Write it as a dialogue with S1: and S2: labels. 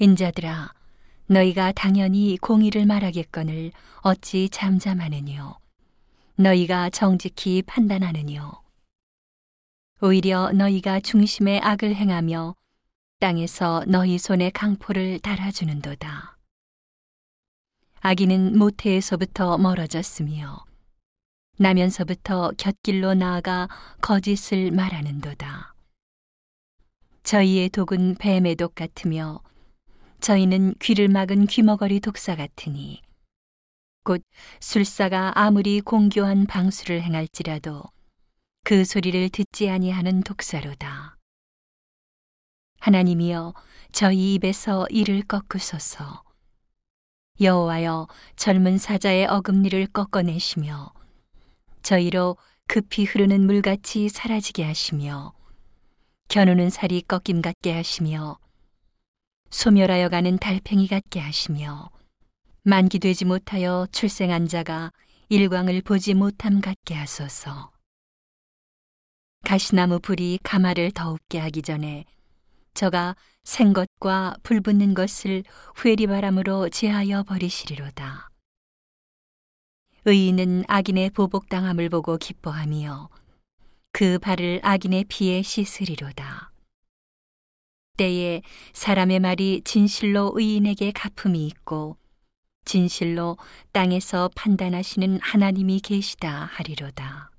S1: 인자들아 너희가 당연히 공의를 말하겠거늘 어찌 잠잠하느뇨? 너희가 정직히 판단하느뇨? 오히려 너희가 중심에 악을 행하며 땅에서 너희 손에 강포를 달아주는도다. 아기는 모태에서부터 멀어졌으며 나면서부터 곁길로 나아가 거짓을 말하는도다. 저희의 독은 뱀의 독 같으며 저희는 귀를 막은 귀머거리 독사 같으니 곧 술사가 아무리 공교한 방수를 행할지라도 그 소리를 듣지 아니하는 독사로다. 하나님이여 저희 입에서 이를 꺾으소서. 여호와여 젊은 사자의 어금니를 꺾어내시며 저희로 급히 흐르는 물같이 사라지게 하시며 겨누는 살이 꺾임 같게 하시며 소멸하여 가는 달팽이 같게 하시며 만기되지 못하여 출생한 자가 일광을 보지 못함 같게 하소서. 가시나무 불이 가마를 더웁게 하기 전에 저가 생것과 불붙는 것을 회리바람으로 제하여 버리시리로다. 의인은 악인의 보복당함을 보고 기뻐하며 그 발을 악인의 피에 씻으리로다. 때에 사람의 말이 진실로 의인에게 가품이 있고 진실로 땅에서 판단하시는 하나님이 계시다 하리로다.